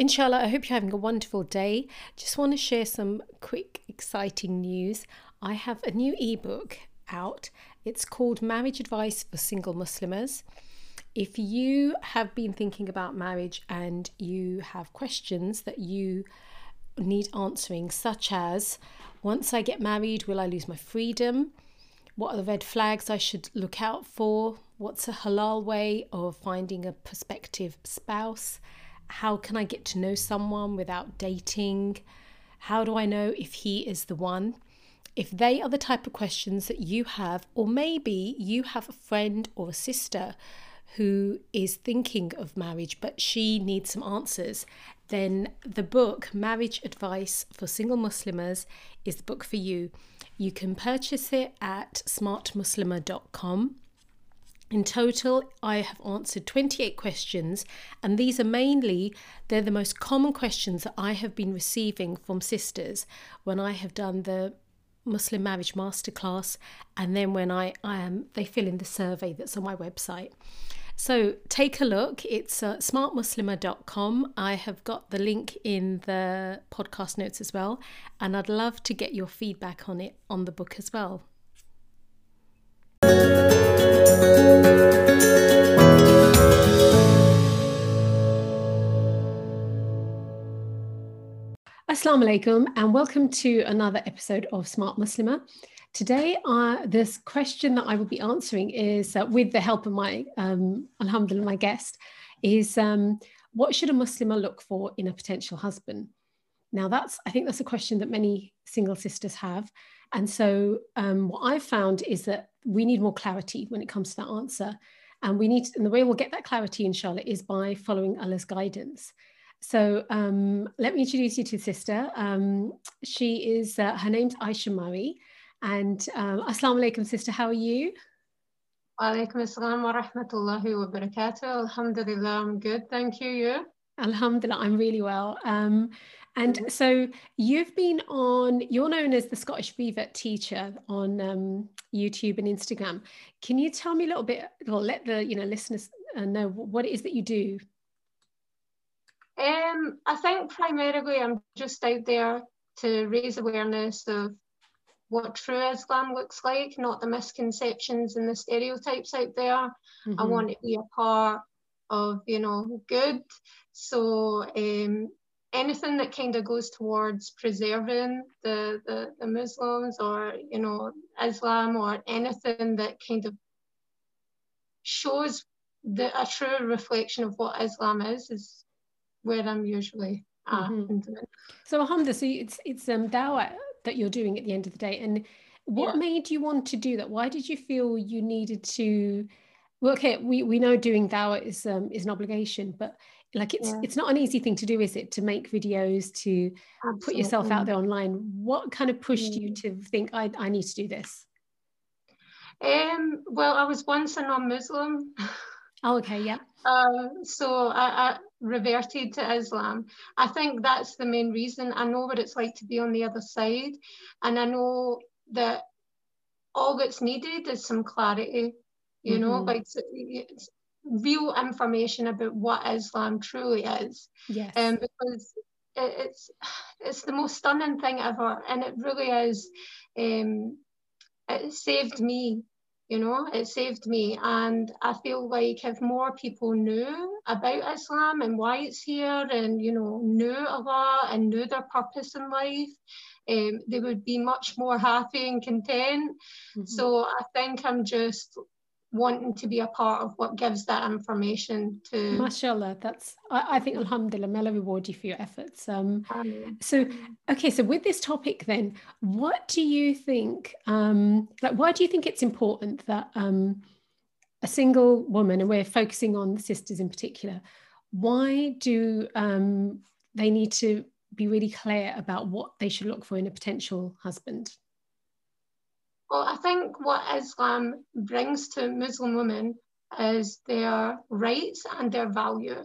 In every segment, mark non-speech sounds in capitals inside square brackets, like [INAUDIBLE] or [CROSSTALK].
Inshallah, I hope you're having a wonderful day. Just want to share some quick, exciting news. I have a new ebook out. It's called Marriage Advice for Single Muslims. If you have been thinking about marriage and you have questions that you need answering, such as once I get married, will I lose my freedom? What are the red flags I should look out for? What's a halal way of finding a prospective spouse? How can I get to know someone without dating? How do I know if he is the one? If they are the type of questions that you have, or maybe you have a friend or a sister who is thinking of marriage but she needs some answers, then the book Marriage Advice for Single Muslims is the book for you. You can purchase it at smartmuslimah.com. In total, I have answered 28 questions, and these are mainly they're the most common questions that I have been receiving from sisters when I have done the Muslim Marriage Masterclass, and then when I, I am they fill in the survey that's on my website. So take a look. It's uh. I have got the link in the podcast notes as well, and I'd love to get your feedback on it on the book as well. Assalamu alaikum and welcome to another episode of Smart Muslimah. Today, uh, this question that I will be answering is, uh, with the help of my, um, alhamdulillah, my guest, is um, what should a Muslimah look for in a potential husband? Now, that's I think that's a question that many single sisters have, and so um, what I've found is that we need more clarity when it comes to that answer, and we need, to, and the way we'll get that clarity, inshallah, is by following Allah's guidance. So um, let me introduce you to sister. Um, she is, uh, her name's Aisha Murray. And um, Assalamu alaikum, sister, how are you? Alaikum assalam wa rahmatullahi wa barakatuh. Alhamdulillah, I'm good. Thank you. You? Alhamdulillah, I'm really well. Um, and so you've been on, you're known as the Scottish Revert teacher on um, YouTube and Instagram. Can you tell me a little bit, well, let the you know listeners uh, know what it is that you do? Um, I think primarily I'm just out there to raise awareness of what true Islam looks like, not the misconceptions and the stereotypes out there. Mm-hmm. I want to be a part of, you know, good. So um, anything that kind of goes towards preserving the, the, the Muslims or, you know, Islam or anything that kind of shows the, a true reflection of what Islam is, is where I'm usually at. Mm-hmm. So Alhamdulillah, so it's it's um dawah that you're doing at the end of the day. And what yeah. made you want to do that? Why did you feel you needed to well, okay, we, we know doing dawah is um, is an obligation, but like it's yeah. it's not an easy thing to do, is it? To make videos, to Absolutely. put yourself out there online. What kind of pushed you to think I, I need to do this? Um, well, I was once a non-Muslim. Oh, okay, yeah. [LAUGHS] Uh, so I, I, reverted to Islam. I think that's the main reason. I know what it's like to be on the other side, and I know that all that's needed is some clarity. You mm-hmm. know, like real information about what Islam truly is. Yes. Um, because it, it's it's the most stunning thing ever, and it really is. Um, it saved me you know it saved me and i feel like if more people knew about islam and why it's here and you know knew allah and knew their purpose in life um, they would be much more happy and content mm-hmm. so i think i'm just wanting to be a part of what gives that information to mashallah that's I, I think alhamdulillah may Allah reward you for your efforts. Um so okay so with this topic then what do you think um like why do you think it's important that um a single woman and we're focusing on the sisters in particular why do um they need to be really clear about what they should look for in a potential husband well, I think what Islam brings to Muslim women is their rights and their value.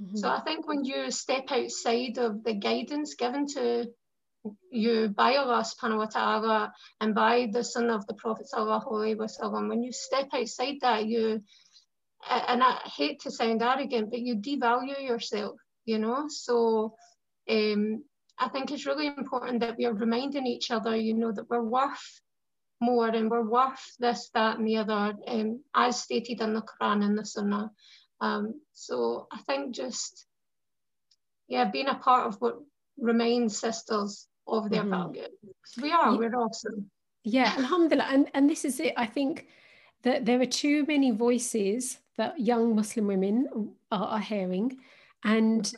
Mm-hmm. So I think when you step outside of the guidance given to you by Allah subhanahu wa ta'ala and by the Sunnah of the Prophet wasallam, when you step outside that, you, and I hate to sound arrogant, but you devalue yourself. you know. So um, I think it's really important that we are reminding each other, you know, that we're worth more and we're worth this, that, and the other, um, as stated in the Quran and the Sunnah. Um, so I think just, yeah, being a part of what remains sisters of their mm-hmm. values. We are, yeah. we're awesome. Yeah, alhamdulillah. And, and this is it. I think that there are too many voices that young Muslim women are, are hearing. And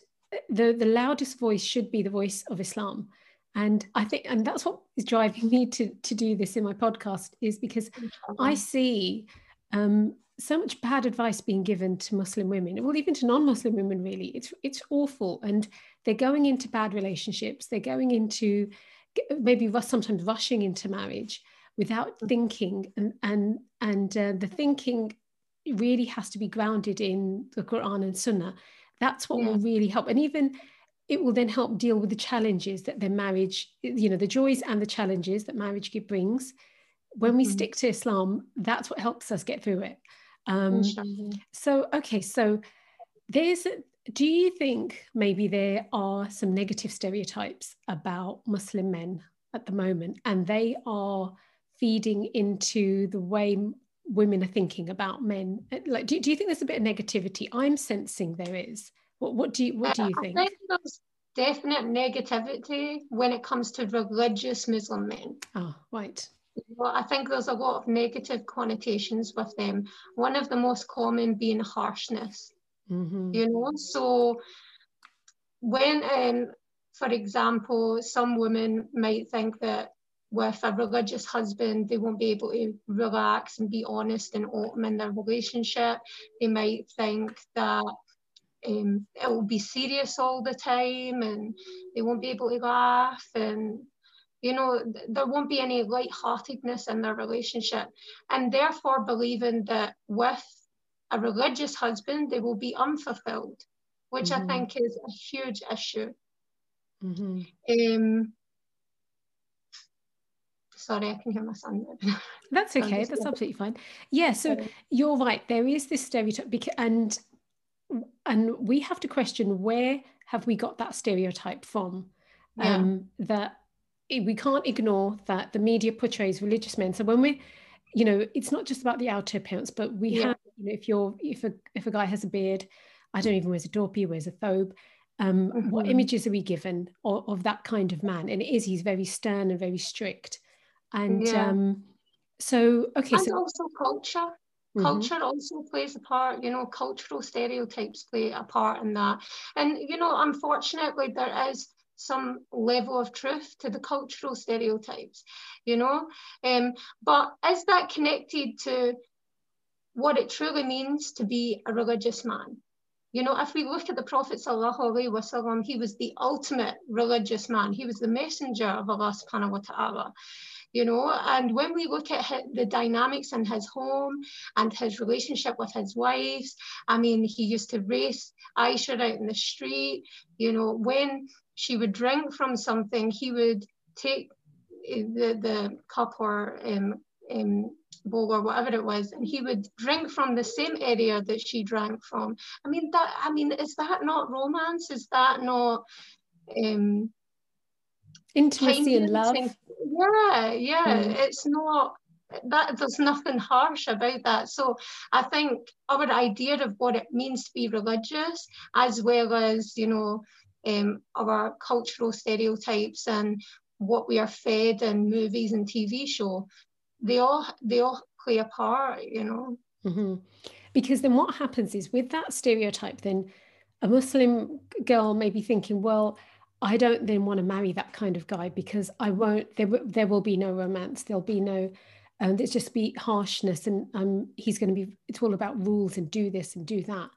the, the loudest voice should be the voice of Islam and i think and that's what is driving me to to do this in my podcast is because i see um, so much bad advice being given to muslim women well even to non-muslim women really. It's it's awful. And they're going into bad relationships. They're going into maybe sometimes rushing into marriage without mm. thinking. And and and uh, the thinking really has to be grounded in the quran and sunnah. That's what yeah. will really help. And even it will then help deal with the challenges that their marriage, you know, the joys and the challenges that marriage brings. When we mm-hmm. stick to Islam, that's what helps us get through it. Um, so, okay, so there's, do you think maybe there are some negative stereotypes about Muslim men at the moment, and they are feeding into the way women are thinking about men? Like, do, do you think there's a bit of negativity? I'm sensing there is. What, what do you what do you think? I think there's definite negativity when it comes to religious Muslim men. Oh, right. Well, I think there's a lot of negative connotations with them. One of the most common being harshness. Mm-hmm. You know, so when, um, for example, some women might think that with a religious husband, they won't be able to relax and be honest and open in their relationship. They might think that um, it will be serious all the time and they won't be able to laugh and you know there won't be any light-heartedness in their relationship. And therefore believing that with a religious husband they will be unfulfilled which mm-hmm. i think is a huge issue. Mm-hmm. um, sorry i can hear my son that's [LAUGHS] okay that's absolutely fine. Yeah so you're right there is this stereotype and and we have to question where have we got that stereotype from yeah. um, that we can't ignore that the media portrays religious men so when we you know it's not just about the outer appearance but we yeah. have you know if you're if a if a guy has a beard i don't even wears a dorpy wears a thobe um, mm-hmm. what images are we given of, of, that kind of man and it is he's very stern and very strict and yeah. um, so okay and so also culture Mm-hmm. Culture also plays a part, you know, cultural stereotypes play a part in that. And, you know, unfortunately, there is some level of truth to the cultural stereotypes, you know. Um, but is that connected to what it truly means to be a religious man? You know, if we look at the Prophet wasallam, he was the ultimate religious man. He was the messenger of Allah subhanahu wa ta'ala you know and when we look at his, the dynamics in his home and his relationship with his wives i mean he used to race aisha out in the street you know when she would drink from something he would take eh, the the cup or um, um, bowl or whatever it was, and he would drink from the same area that she drank from. I mean, that I mean, is that not romance? Is that not um, intimacy and love? Yeah, yeah. Mm. It's not that there's nothing harsh about that. So I think our idea of what it means to be religious, as well as you know, um, our cultural stereotypes and what we are fed in movies and TV show, they all they all play a part. You know. Mm-hmm. Because then what happens is with that stereotype, then a Muslim girl may be thinking, well I don't then want to marry that kind of guy because I won't. There, there will be no romance. There'll be no. Um, there's just be harshness, and um, he's going to be. It's all about rules and do this and do that.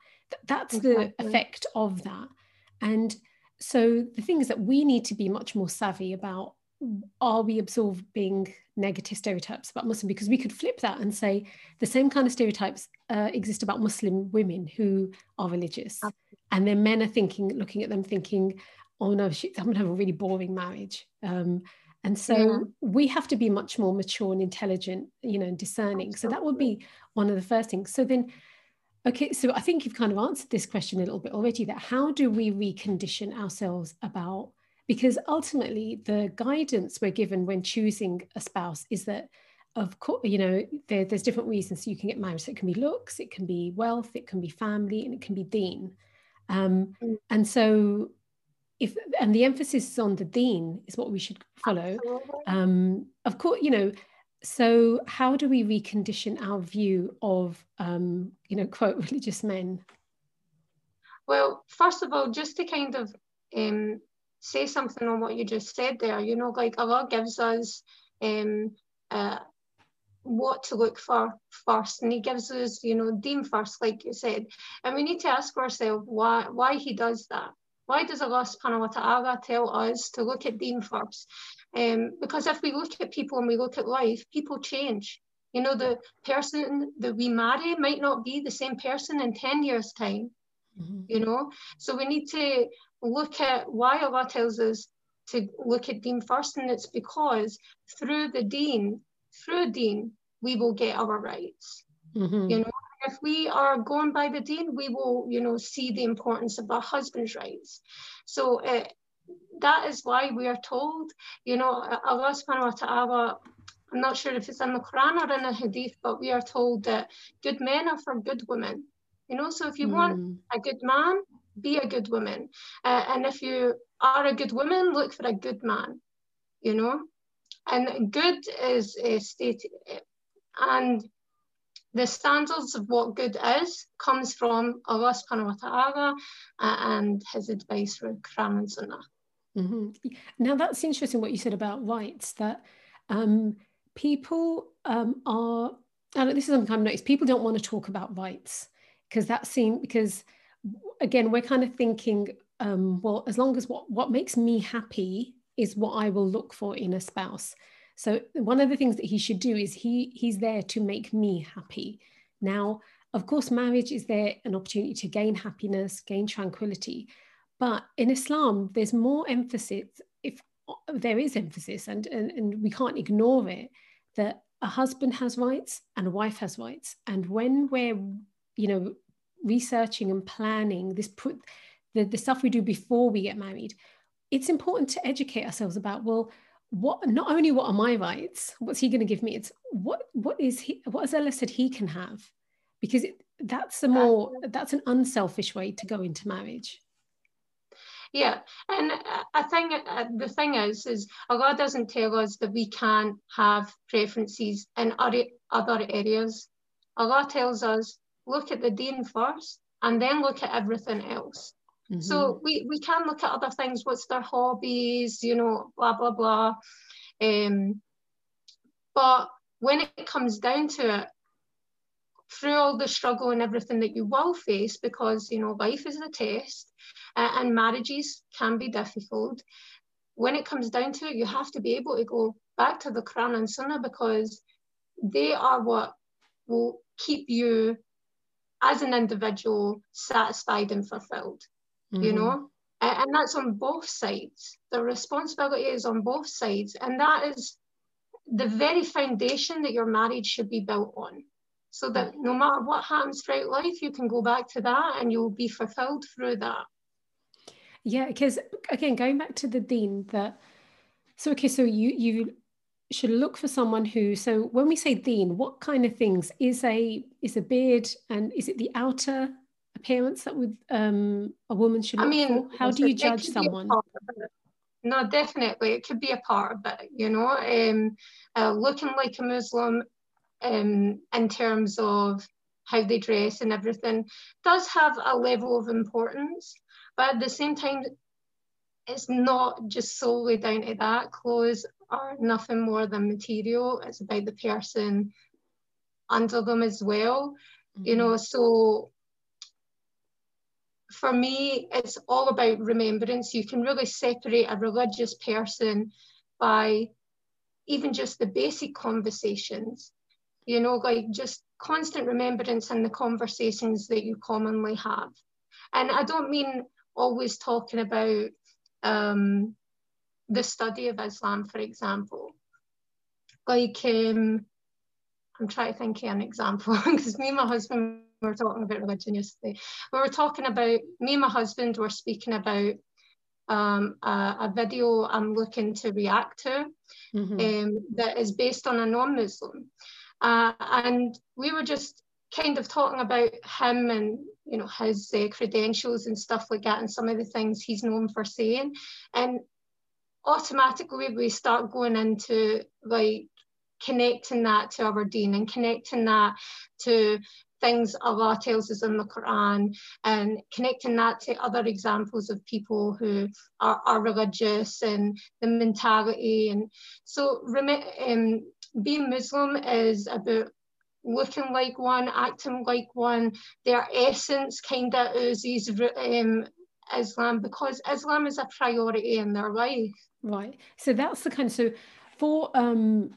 That's exactly. the effect of that. And so the thing is that we need to be much more savvy about are we absorbing negative stereotypes about Muslim? Because we could flip that and say the same kind of stereotypes uh, exist about Muslim women who are religious, Absolutely. and then men are thinking, looking at them, thinking, oh no, she, I'm gonna have a really boring marriage. Um, and so yeah. we have to be much more mature and intelligent, you know, and discerning. Absolutely. So that would be one of the first things. So then, Okay, so I think you've kind of answered this question a little bit already that how do we recondition ourselves about because ultimately the guidance we're given when choosing a spouse is that of course you know there, there's different reasons you can get married so it can be looks it can be wealth it can be family and it can be deen. um, mm. and so if and the emphasis is on the deen is what we should follow. Um, of course you know so how do we recondition our view of um, you know quote [LAUGHS] religious men? Well first of all just to kind of um, say something on what you just said there you know like allah gives us um, uh, what to look for first and he gives us you know deen first like you said. And we need to ask ourselves why why he does that why does Allah subhanahu wa ta'ala tell us to look at deen first um, because if we look at people and we look at life, people change. You know, the person that we marry might not be the same person in 10 years' time. Mm-hmm. You know, so we need to look at why Allah tells us to look at deen first, and it's because through the deen, through deen, we will get our rights. Mm-hmm. You know, if we are going by the deen, we will, you know, see the importance of our husband's rights. So uh, that is why we are told, you know, Allah subhanahu wa ta'ala, I'm not sure if it's in the Quran or in the Hadith, but we are told that good men are for good women. You know, so if you mm. want hmm. a good man, be a good woman. Uh, and if you are a good woman, look for a good man, you know. And good is a state, and the standards of what good is comes from Allah subhanahu wa ta'ala uh, and his advice for Quran and Sunnah. Mm-hmm. Now that's interesting what you said about rights. That um, people um, are, and this is something I've noticed. People don't want to talk about rights because that seems because again we're kind of thinking, um, well, as long as what what makes me happy is what I will look for in a spouse. So one of the things that he should do is he he's there to make me happy. Now, of course, marriage is there an opportunity to gain happiness, gain tranquility but in Islam, there's more emphasis, if there is emphasis, and, and, and we can't ignore it, that a husband has rights and a wife has rights. And when we're, you know, researching and planning this put the, the stuff we do before we get married, it's important to educate ourselves about, well, what not only what are my rights, what's he going to give me? It's what what is he what has Allah said he can have? Because it, that's a more that's an unselfish way to go into marriage. Yeah, and I think uh, the thing is, is Allah doesn't tell us that we can't have preferences in other other areas. Allah tells us look at the deen first, and then look at everything else. Mm-hmm. So we we can look at other things. What's their hobbies? You know, blah blah blah. Um, but when it comes down to it, through all the struggle and everything that you will face, because you know life is a test, uh, and marriages can be difficult. When it comes down to it, you have to be able to go back to the Quran and Sunnah because they are what will keep you as an individual satisfied and fulfilled, mm-hmm. you know? And, and that's on both sides. The responsibility is on both sides. And that is the very foundation that your marriage should be built on. So that no matter what happens throughout life, you can go back to that and you'll be fulfilled through that. Yeah, because again, going back to the deen that so okay, so you you should look for someone who. So when we say deen what kind of things is a is a beard and is it the outer appearance that would um a woman should look I mean, for? How do you judge someone? No, definitely, it could be a part of it. You know, um, uh, looking like a Muslim, um, in terms of how they dress and everything, does have a level of importance. But at the same time, it's not just solely down to that. Clothes are nothing more than material. It's about the person under them as well. Mm-hmm. You know, so for me, it's all about remembrance. You can really separate a religious person by even just the basic conversations, you know, like just constant remembrance in the conversations that you commonly have. And I don't mean always talking about um, the study of Islam, for example. Like, um, I'm trying to think of an example [LAUGHS] because me and my husband were talking about religion yesterday. We were talking about me and my husband were speaking about um, a, a, video I'm looking to react to mm-hmm. um, that is based on a non-Muslim, uh, and we were just kind of talking about him and you know his uh, credentials and stuff like that, and some of the things he's known for saying, and automatically we start going into like connecting that to our deen and connecting that to things Allah tells us in the Quran and connecting that to other examples of people who are, are religious and the mentality. And so um, being Muslim is about looking like one, acting like one. Their essence kind of oozes um, Islam because Islam is a priority in their life. Right. So that's the kind of, so for um,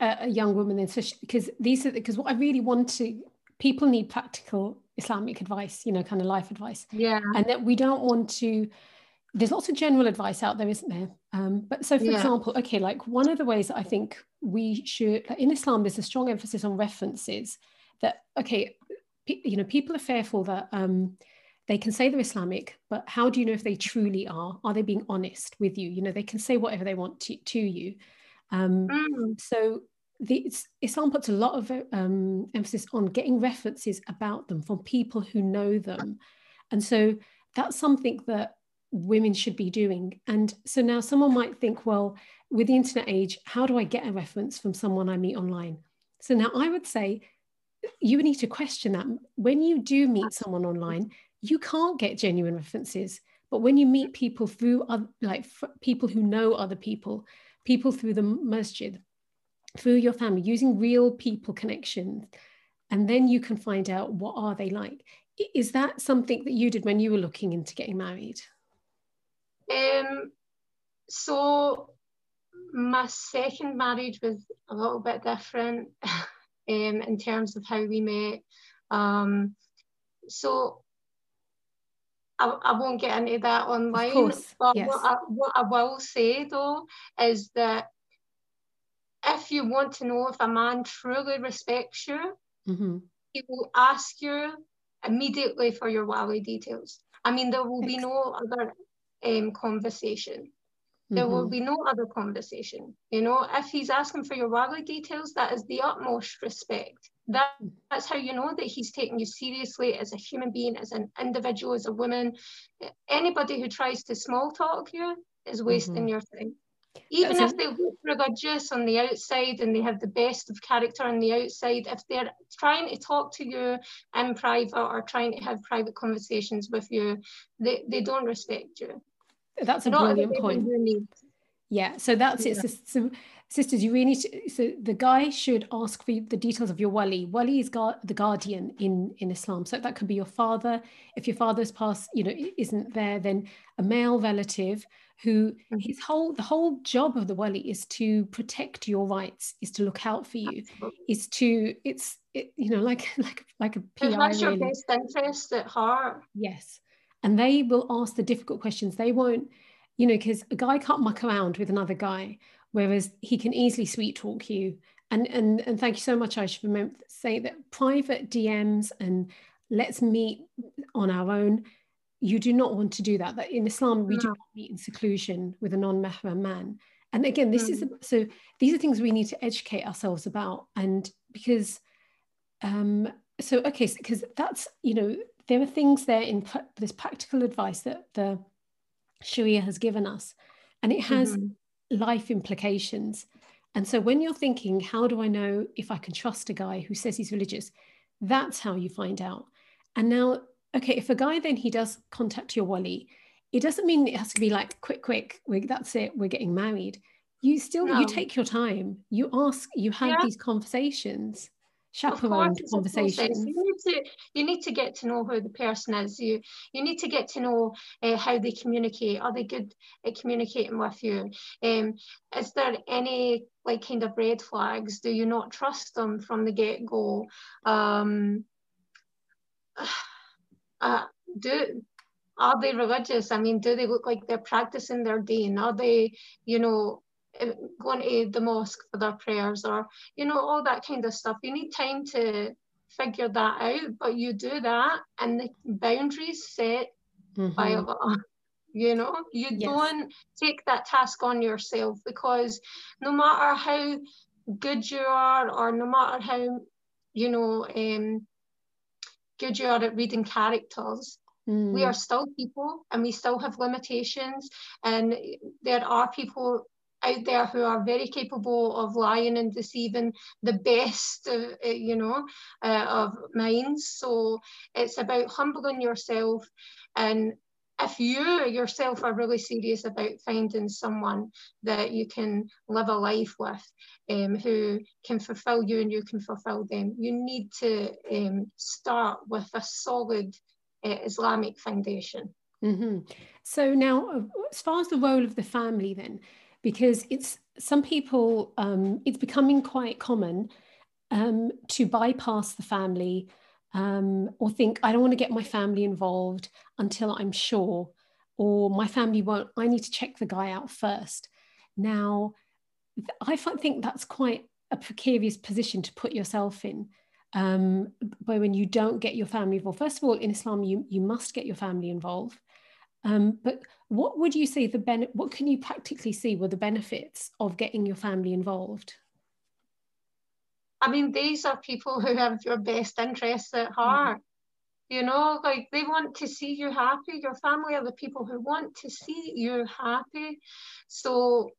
a, young woman then, so because these are, because what I really want to people need practical Islamic advice, you know, kind of life advice. Yeah. And that we don't want to, there's lots of general advice out there, isn't there? Um, but so, for yeah. example, okay, like one of the ways that I think we should, like in Islam, there's a strong emphasis on references that, okay, you know, people are fearful that um, they can say they're Islamic, but how do you know if they truly are? Are they being honest with you? You know, they can say whatever they want to, to you. Um, mm. So the, Islam puts a lot of um, emphasis on getting references about them from people who know them. And so that's something that women should be doing. And so now someone might think, well, with the internet age, how do I get a reference from someone I meet online? So now I would say you need to question that. When you do meet someone online, you can't get genuine references. But when you meet people through other, like people who know other people, people through the masjid, through your family using real people connections and then you can find out what are they like. Is that something that you did when you were looking into getting married? Um so my second marriage was a little bit different [LAUGHS] um, in terms of how we met. Um so I, I won't get into that online course, but yes. what, I, what I will say though is that if you want to know if a man truly respects you, mm-hmm. he will ask you immediately for your wali details. I mean, there will be no other um, conversation. There mm-hmm. will be no other conversation. You know, if he's asking for your wali details, that is the utmost respect. That, that's how you know that he's taking you seriously as a human being, as an individual, as a woman. Anybody who tries to small talk you is wasting mm-hmm. your time. Even That's if they look religious on the outside and they have the best of character on the outside, if they're trying to talk to you in private or trying to have private conversations with you, they, they don't respect you. That's a Not brilliant point. Yeah, so that's yeah. it. So, sisters, you really need to. So the guy should ask for the details of your wali. Wali is guard, the guardian in in Islam. So that could be your father. If your father's passed, you know, isn't there, then a male relative who mm-hmm. his whole the whole job of the wali is to protect your rights is to look out for you is to it's it, you know [LAUGHS] like like like a PI it has really. your best interest at heart. Yes. And they will ask the difficult questions. They won't you know because a guy can't muck around with another guy whereas he can easily sweet talk you. And and and thank you so much I should remember say that private DMs and let's meet on our own you do not want to do that. That in Islam we no. do not meet in seclusion with a non-mahram man. And again, this mm. is so these are things we need to educate ourselves about. And because um, so okay, because so, that's you know there are things there in this practical advice that the Sharia has given us, and it has mm-hmm. life implications. And so when you're thinking, how do I know if I can trust a guy who says he's religious? That's how you find out. And now okay, if a guy then he does contact your wali, it doesn't mean it has to be like quick, quick. that's it. We're getting married. You still no. you take your time. You ask. You have yeah. these conversations, chaperoned conversations. You need to you need to get to know who the person is. You you need to get to know uh, how they communicate. Are they good at communicating with you? Um, is there any like kind of red flags? Do you not trust them from the get go? Um, uh, do are they religious? I mean, do they look like they're practicing their deen? Are they, you know, eh, going to the mosque for their prayers or, you know, all that kind of stuff? You need time to figure that out, but you do that and the boundaries set mm-hmm. by Allah. [LAUGHS] You know, you yes. don't take that task on yourself because no matter how good you are, or no matter how, you know, um, good you are at reading characters, mm. we are still people and we still have limitations. And there are people out there who are very capable of lying and deceiving the best, uh, you know, uh, of minds. So it's about humbling yourself and if you yourself are really serious about finding someone that you can live a life with um, who can fulfill you and you can fulfill them, you need to um, start with a solid uh, Islamic foundation. Mm-hmm. So now, uh, as far as the role of the family, then, because it's some people, um, it's becoming quite common um, to bypass the family um, or think, I don't want to get my family involved until I'm sure, or my family won't, I need to check the guy out first. Now, I think that's quite a precarious position to put yourself in. Um, but when you don't get your family involved, first of all, in Islam, you, you must get your family involved. Um, but what would you say the ben- what can you practically see were the benefits of getting your family involved? I mean, these are people who have your best interests at mm-hmm. heart. Mm. You know, like they want to see you happy. Your family are the people who want to see you happy. So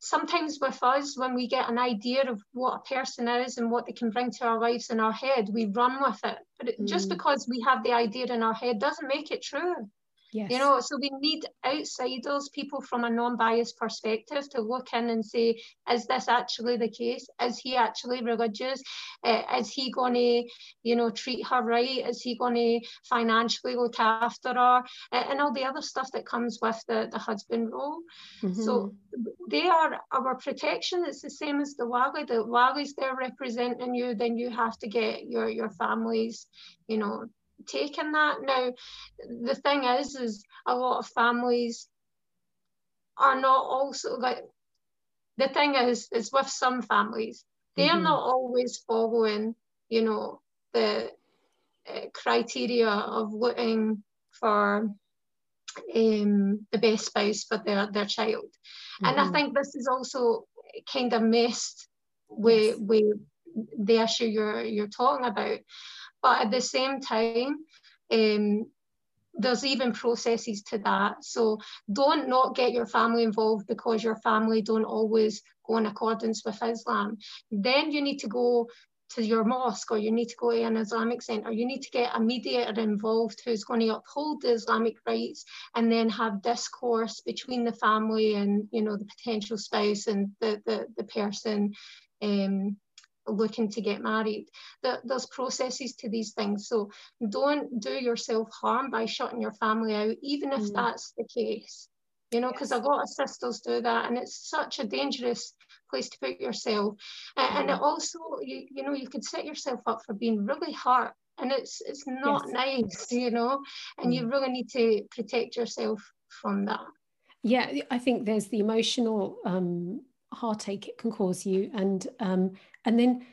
sometimes with us, when we get an idea of what a person is and what they can bring to our lives in our head, we run with it. But it, mm. just because we have the idea in our head doesn't make it true. Yes. You know, so we need outsiders, people from a non-biased perspective, to look in and say, is this actually the case? Is he actually religious? Uh, is he going to, you know, treat her right? Is he going to financially look after her? Uh, and all the other stuff that comes with the, the husband role. Mm-hmm. So they are our protection. It's the same as the wali. The wali's there representing you, then you have to get your, your families, you know, taken that. Now, the thing is, is a lot of families are not also like the thing is, is with some families, they mm-hmm. not always following, you know, the uh, criteria of looking for um, the best spouse for their, their child. Mm-hmm. And I mm-hmm. think this is also kind of messed with, yes. with the issue you're you're talking about. But at the same time, um, there's even processes to that. So don't not get your family involved because your family don't always go in accordance with Islam. Then you need to go to your mosque or you need to go to an Islamic centre. You need to get a mediator involved who's going to uphold the Islamic rights and then have discourse between the family and you know the potential spouse and the the, the person um, looking to get married. There's processes to these things. So don't do yourself harm by shutting your family out, even if mm. that's the case. You know, because yes. a lot of sisters do that, and it's such a dangerous place to put yourself. Mm. And it also, you, you know, you could set yourself up for being really hurt, and it's it's not yes. nice, you know, and mm. you really need to protect yourself from that. Yeah, I think there's the emotional um, heartache it can cause you and um, and then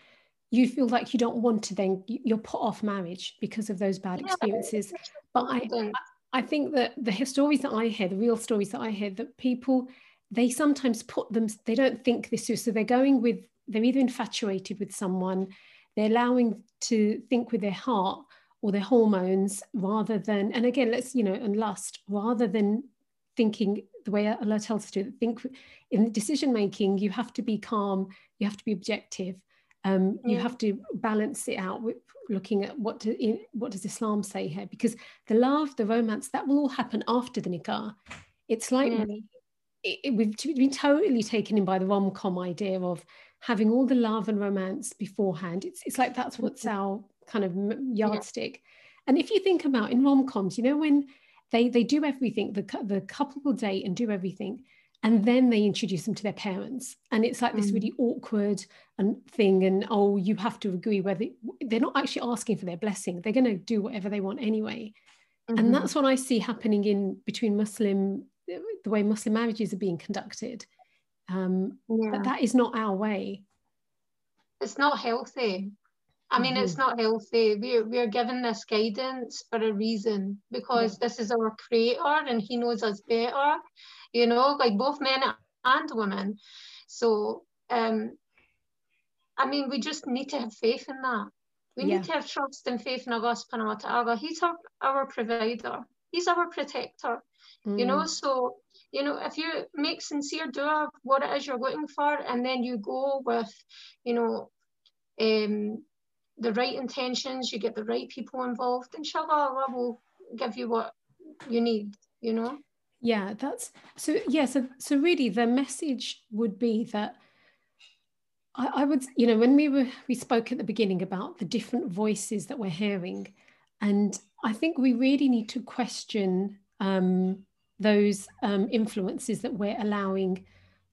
you feel like you don't want to then you're put off marriage because of those bad experiences. but i i think that the stories that i hear the real stories that i hear that people they sometimes put them they don't think this through. So they're going with they're either infatuated with someone they're allowing to think with their heart or their hormones rather than and again let's you know and lust rather than thinking the way Allah tells us to think in decision making, you have to be calm, you have to be objective, um, you have to balance it out with looking at what do, what does Islam say here, because the love, the romance, that will all happen after the nikah. It's like it, it, we've been totally taken in by the rom com idea of having all the love and romance beforehand. It's it's like that's what's mm-hmm. our kind of yardstick. Yeah. And if you think about in rom coms, you know when they they do everything. The the couple will date and do everything, and then they introduce them to their parents, and it's like mm. this really awkward and thing. And oh, you have to agree whether they're not actually asking for their blessing. They're going to do whatever they want anyway. Mm-hmm. And that's what I see happening in between Muslim, the way Muslim marriages are being conducted. Um, yeah. But that is not our way. It's not healthy. I mean, mm-hmm. it's not healthy. We're, we're given this guidance for a reason because yeah. this is our creator and he knows us better, you know, like both men and women. So, um, I mean, we just need to have faith in that. We yeah. need to have trust and faith in Allah subhanahu wa ta'ala. He's our, our provider. He's our protector. Mm. You know, mm. so you know, if you make sincere dua what it is you're looking for, and then you go with, you know, um, the right intentions, you get the right people involved, inshallah, Allah will give you what you need, you know? Yeah, that's so. Yeah, so so really, the message would be that I, I would, you know, when we were we spoke at the beginning about the different voices that we're hearing, and I think we really need to question um, those um, influences that we're allowing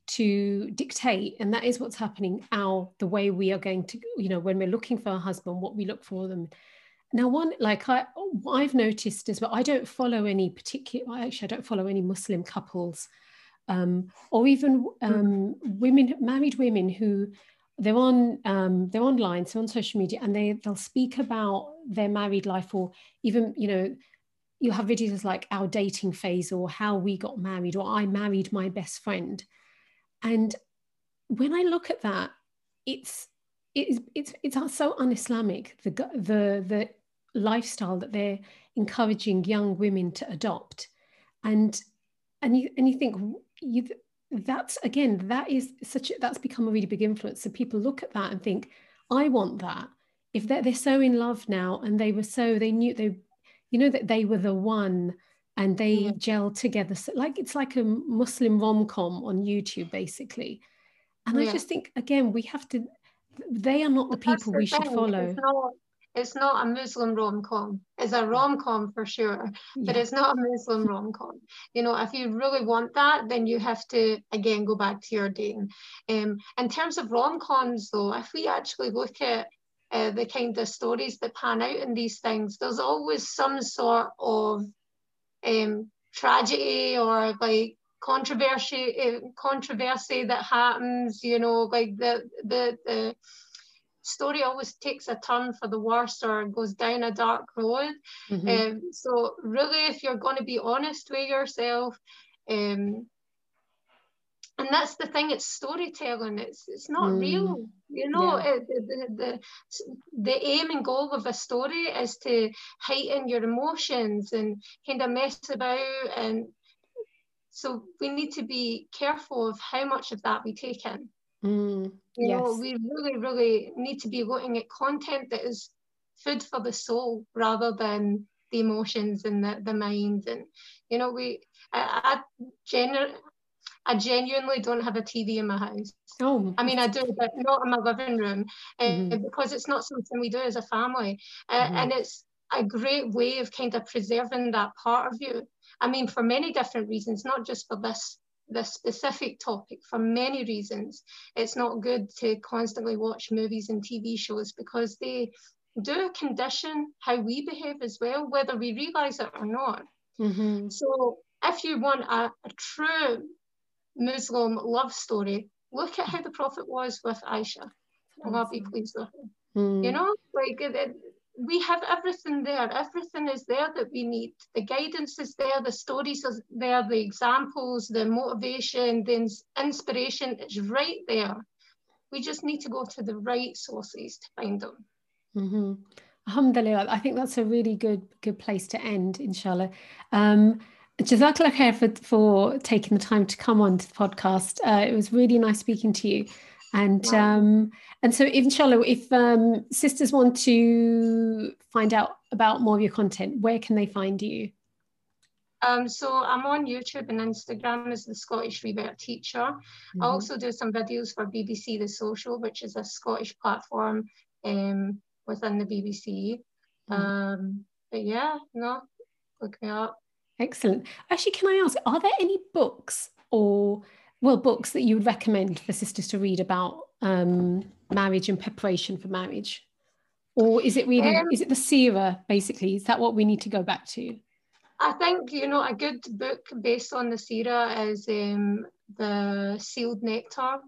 to dictate and that is what's happening our the way we are going to you know when we're looking for a husband what we look for them now one like i what i've noticed is well i don't follow any particular actually i don't follow any muslim couples um, or even hmm. um, women married women who they're on um, they're online so on social media and they they'll speak about their married life or even you know you have videos like our dating phase or how we got married or i married my best friend and when I look at that, it's it's it's it's so un-Islamic the the the lifestyle that they're encouraging young women to adopt, and and you and you think you that's again that is such that's become a really big influence. So people look at that and think, I want that. If they're, they're so in love now and they were so they knew they, you know that they were the one and they yeah. gel together. So like it's like a Muslim rom com on YouTube, basically. And yeah. I just think again, we have to. They are not the people the we thing. should follow. It's not, it's not a Muslim rom com. It's a rom com for sure, but it's not a Muslim [LAUGHS] rom com. You know, if you really want that, then you have to again go back to your dating. Um, in terms of rom coms, though, if we actually look at uh, the kind of stories that pan out in these things, there's always some sort of um, tragedy or like controversy uh, controversy that happens you know like the the the story always takes a turn for the worse or goes down a dark road mm-hmm. um, so really if you're going to be honest with yourself um, and that's the thing it's storytelling it's it's not mm. real you know yeah. it, the, the the aim and goal of a story is to heighten your emotions and kind of mess about and so we need to be careful of how much of that we take in mm. you yes. know we really really need to be looking at content that is food for the soul rather than the emotions and the, the mind and you know we I, I gener- I genuinely don't have a TV in my house. Oh. I mean, I do, but not in my living room uh, mm-hmm. because it's not something we do as a family. Uh, mm-hmm. And it's a great way of kind of preserving that part of you. I mean, for many different reasons, not just for this this specific topic for many reasons. It's not good to constantly watch movies and TV shows because they do condition how we behave as well, whether we realize it or not. Mm-hmm. So if you want a, a true Muslim love story, look at how the Prophet was with Aisha. Allah be pleased with him. Mm. You know, like it, we have everything there. Everything is there that we need. The guidance is there. The stories are there. The examples, the motivation, the inspiration is right there. We just need to go to the right sources to find them. Mm-hmm. Alhamdulillah, I think that's a really good good place to end, inshallah. Um, Jazakallah khair for, for taking the time to come on to the podcast. Uh, it was really nice speaking to you. And wow. um, and so, inshallah, if um, sisters want to find out about more of your content, where can they find you? Um, so I'm on YouTube and Instagram as the Scottish Revert Teacher. Mm-hmm. I also do some videos for BBC The Social, which is a Scottish platform um, within the BBC. Mm-hmm. Um, but yeah, no, look me up. Excellent. Actually, can I ask, are there any books or, well, books that you would recommend for sisters to read about um, marriage and preparation for marriage? Or is it really, um, is it the Sira basically? Is that what we need to go back to? I think, you know, a good book based on the Sira is um, The Sealed Nectar.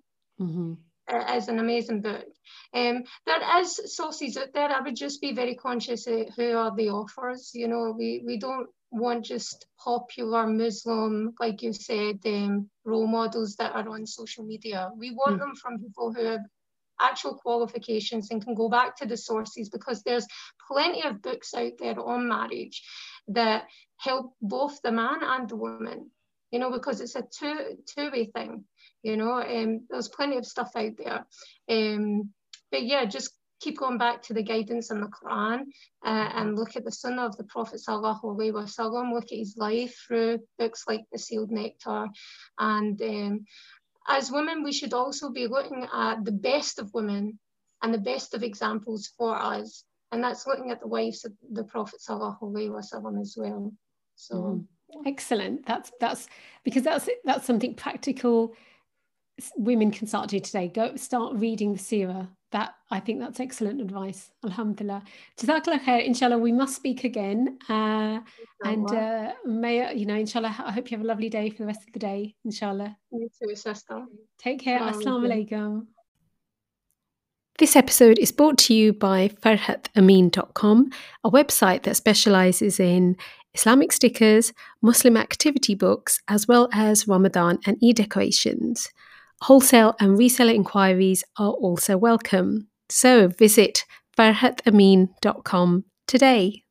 Mm-hmm. it is an amazing book. Um, there is sources out there. I would just be very conscious of who are the authors. You know, we we don't want just popular Muslim, like you said, um, role models that are on social media. We want mm. them from people who have actual qualifications and can go back to the sources because there's plenty of books out there on marriage that help both the man and the woman you know because it's a two two-way thing you know um, there's plenty of stuff out there um, but yeah just keep going back to the guidance in the Quran uh, and look at the Sunnah of the Prophet Sallallahu Wasallam, look at his life through books like The Sealed Nectar. And um, as women, we should also be looking at the best of women and the best of examples for us. And that's looking at the wives of the Prophet Sallallahu Wasallam as well. So. Mm. Excellent. That's that's because that's that's something practical women can start to do today. Go start reading the Sirah. That I think that's excellent advice. Alhamdulillah. Jazakallah khair. Inshallah, we must speak again. Uh, and uh, may you know, inshallah, I hope you have a lovely day for the rest of the day. Inshallah. You too, sister. Take care. Assalamu alaikum. This episode is brought to you by farhatamin.com, a website that specializes in Islamic stickers, Muslim activity books, as well as Ramadan and Eid decorations. Wholesale and reseller inquiries are also welcome. So visit farhatamin.com today.